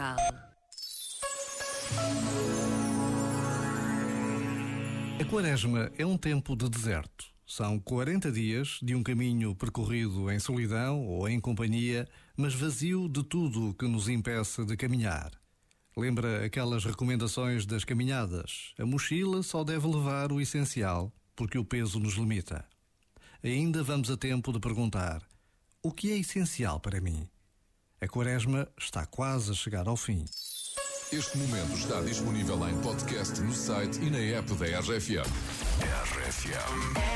A Quaresma é um tempo de deserto. São 40 dias de um caminho percorrido em solidão ou em companhia, mas vazio de tudo que nos impeça de caminhar. Lembra aquelas recomendações das caminhadas? A mochila só deve levar o essencial, porque o peso nos limita. Ainda vamos a tempo de perguntar: o que é essencial para mim? A Quaresma está quase a chegar ao fim. Este momento está disponível em podcast no site e na app da RFM. RFM.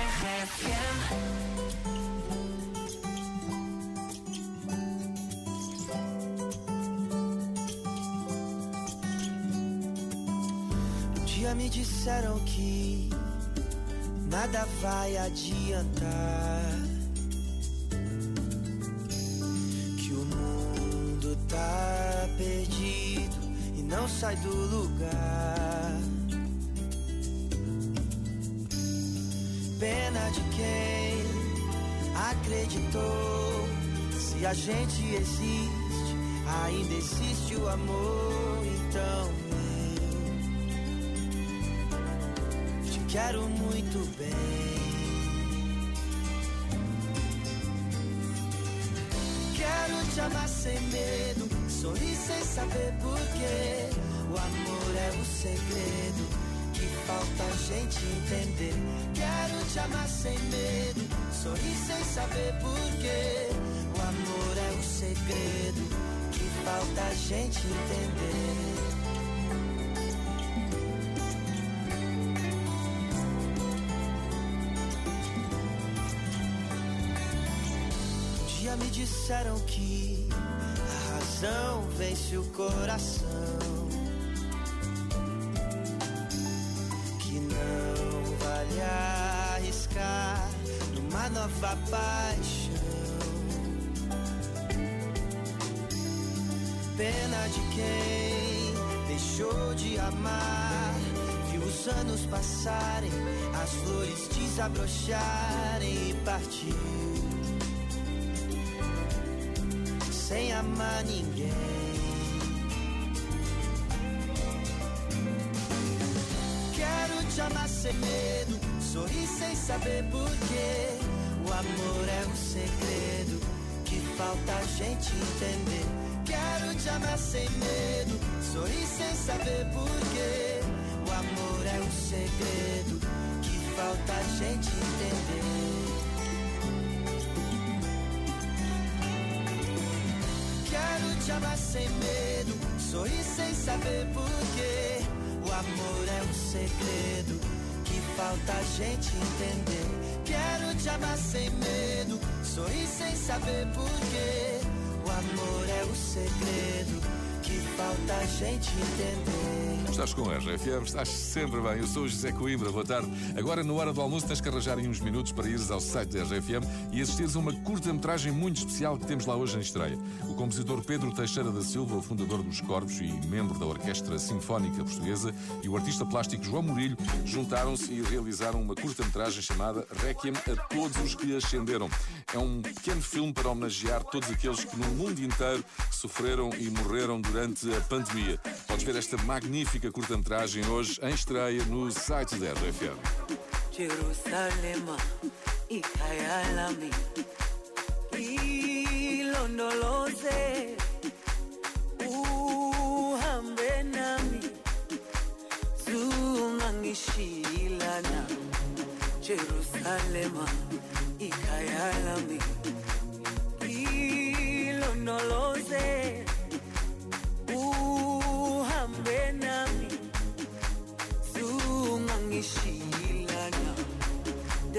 Um dia me disseram que nada vai adiantar. Não sai do lugar. Pena de quem acreditou. Se a gente existe, ainda existe o amor. Então eu te quero muito bem. Te amar sem medo, sorrir sem saber porquê. O amor é o segredo que falta a gente entender. Quero te amar sem medo, sorrir sem saber porquê. O amor é o segredo que falta a gente entender. Dia me disseram que a razão vence o coração. Que não vale arriscar numa nova paixão. Pena de quem deixou de amar. Viu os anos passarem, as flores desabrocharem e partiu sem amar ninguém. Quero te amar sem medo, sorrir sem saber porquê. O amor é um segredo que falta a gente entender. Quero te amar sem medo, sorrir sem saber porquê. O amor é um segredo que falta a gente entender. Te amar sem medo, sorrir sem saber porquê. O amor é um segredo que falta a gente entender. Quero te amar sem medo, sorrir sem saber porquê. O amor é o segredo que falta a gente entender. Estás com a RFM, estás sempre bem. Eu sou o José Coimbra, boa tarde. Agora, na hora do almoço, tens que arranjar aí uns minutos para ires ao site da RFM e assistires a uma curta-metragem muito especial que temos lá hoje em estreia. O compositor Pedro Teixeira da Silva, o fundador dos Corvos e membro da Orquestra Sinfónica Portuguesa, e o artista plástico João Murilho juntaram-se e realizaram uma curta-metragem chamada Requiem a todos os que ascenderam. É um pequeno filme para homenagear todos aqueles que no mundo inteiro sofreram e morreram durante a pandemia. Podes ver esta magnífica curta-metragem hoje em estreia no site da RFM. Jerusalema ikhaya lami ilondoloze uhambe nami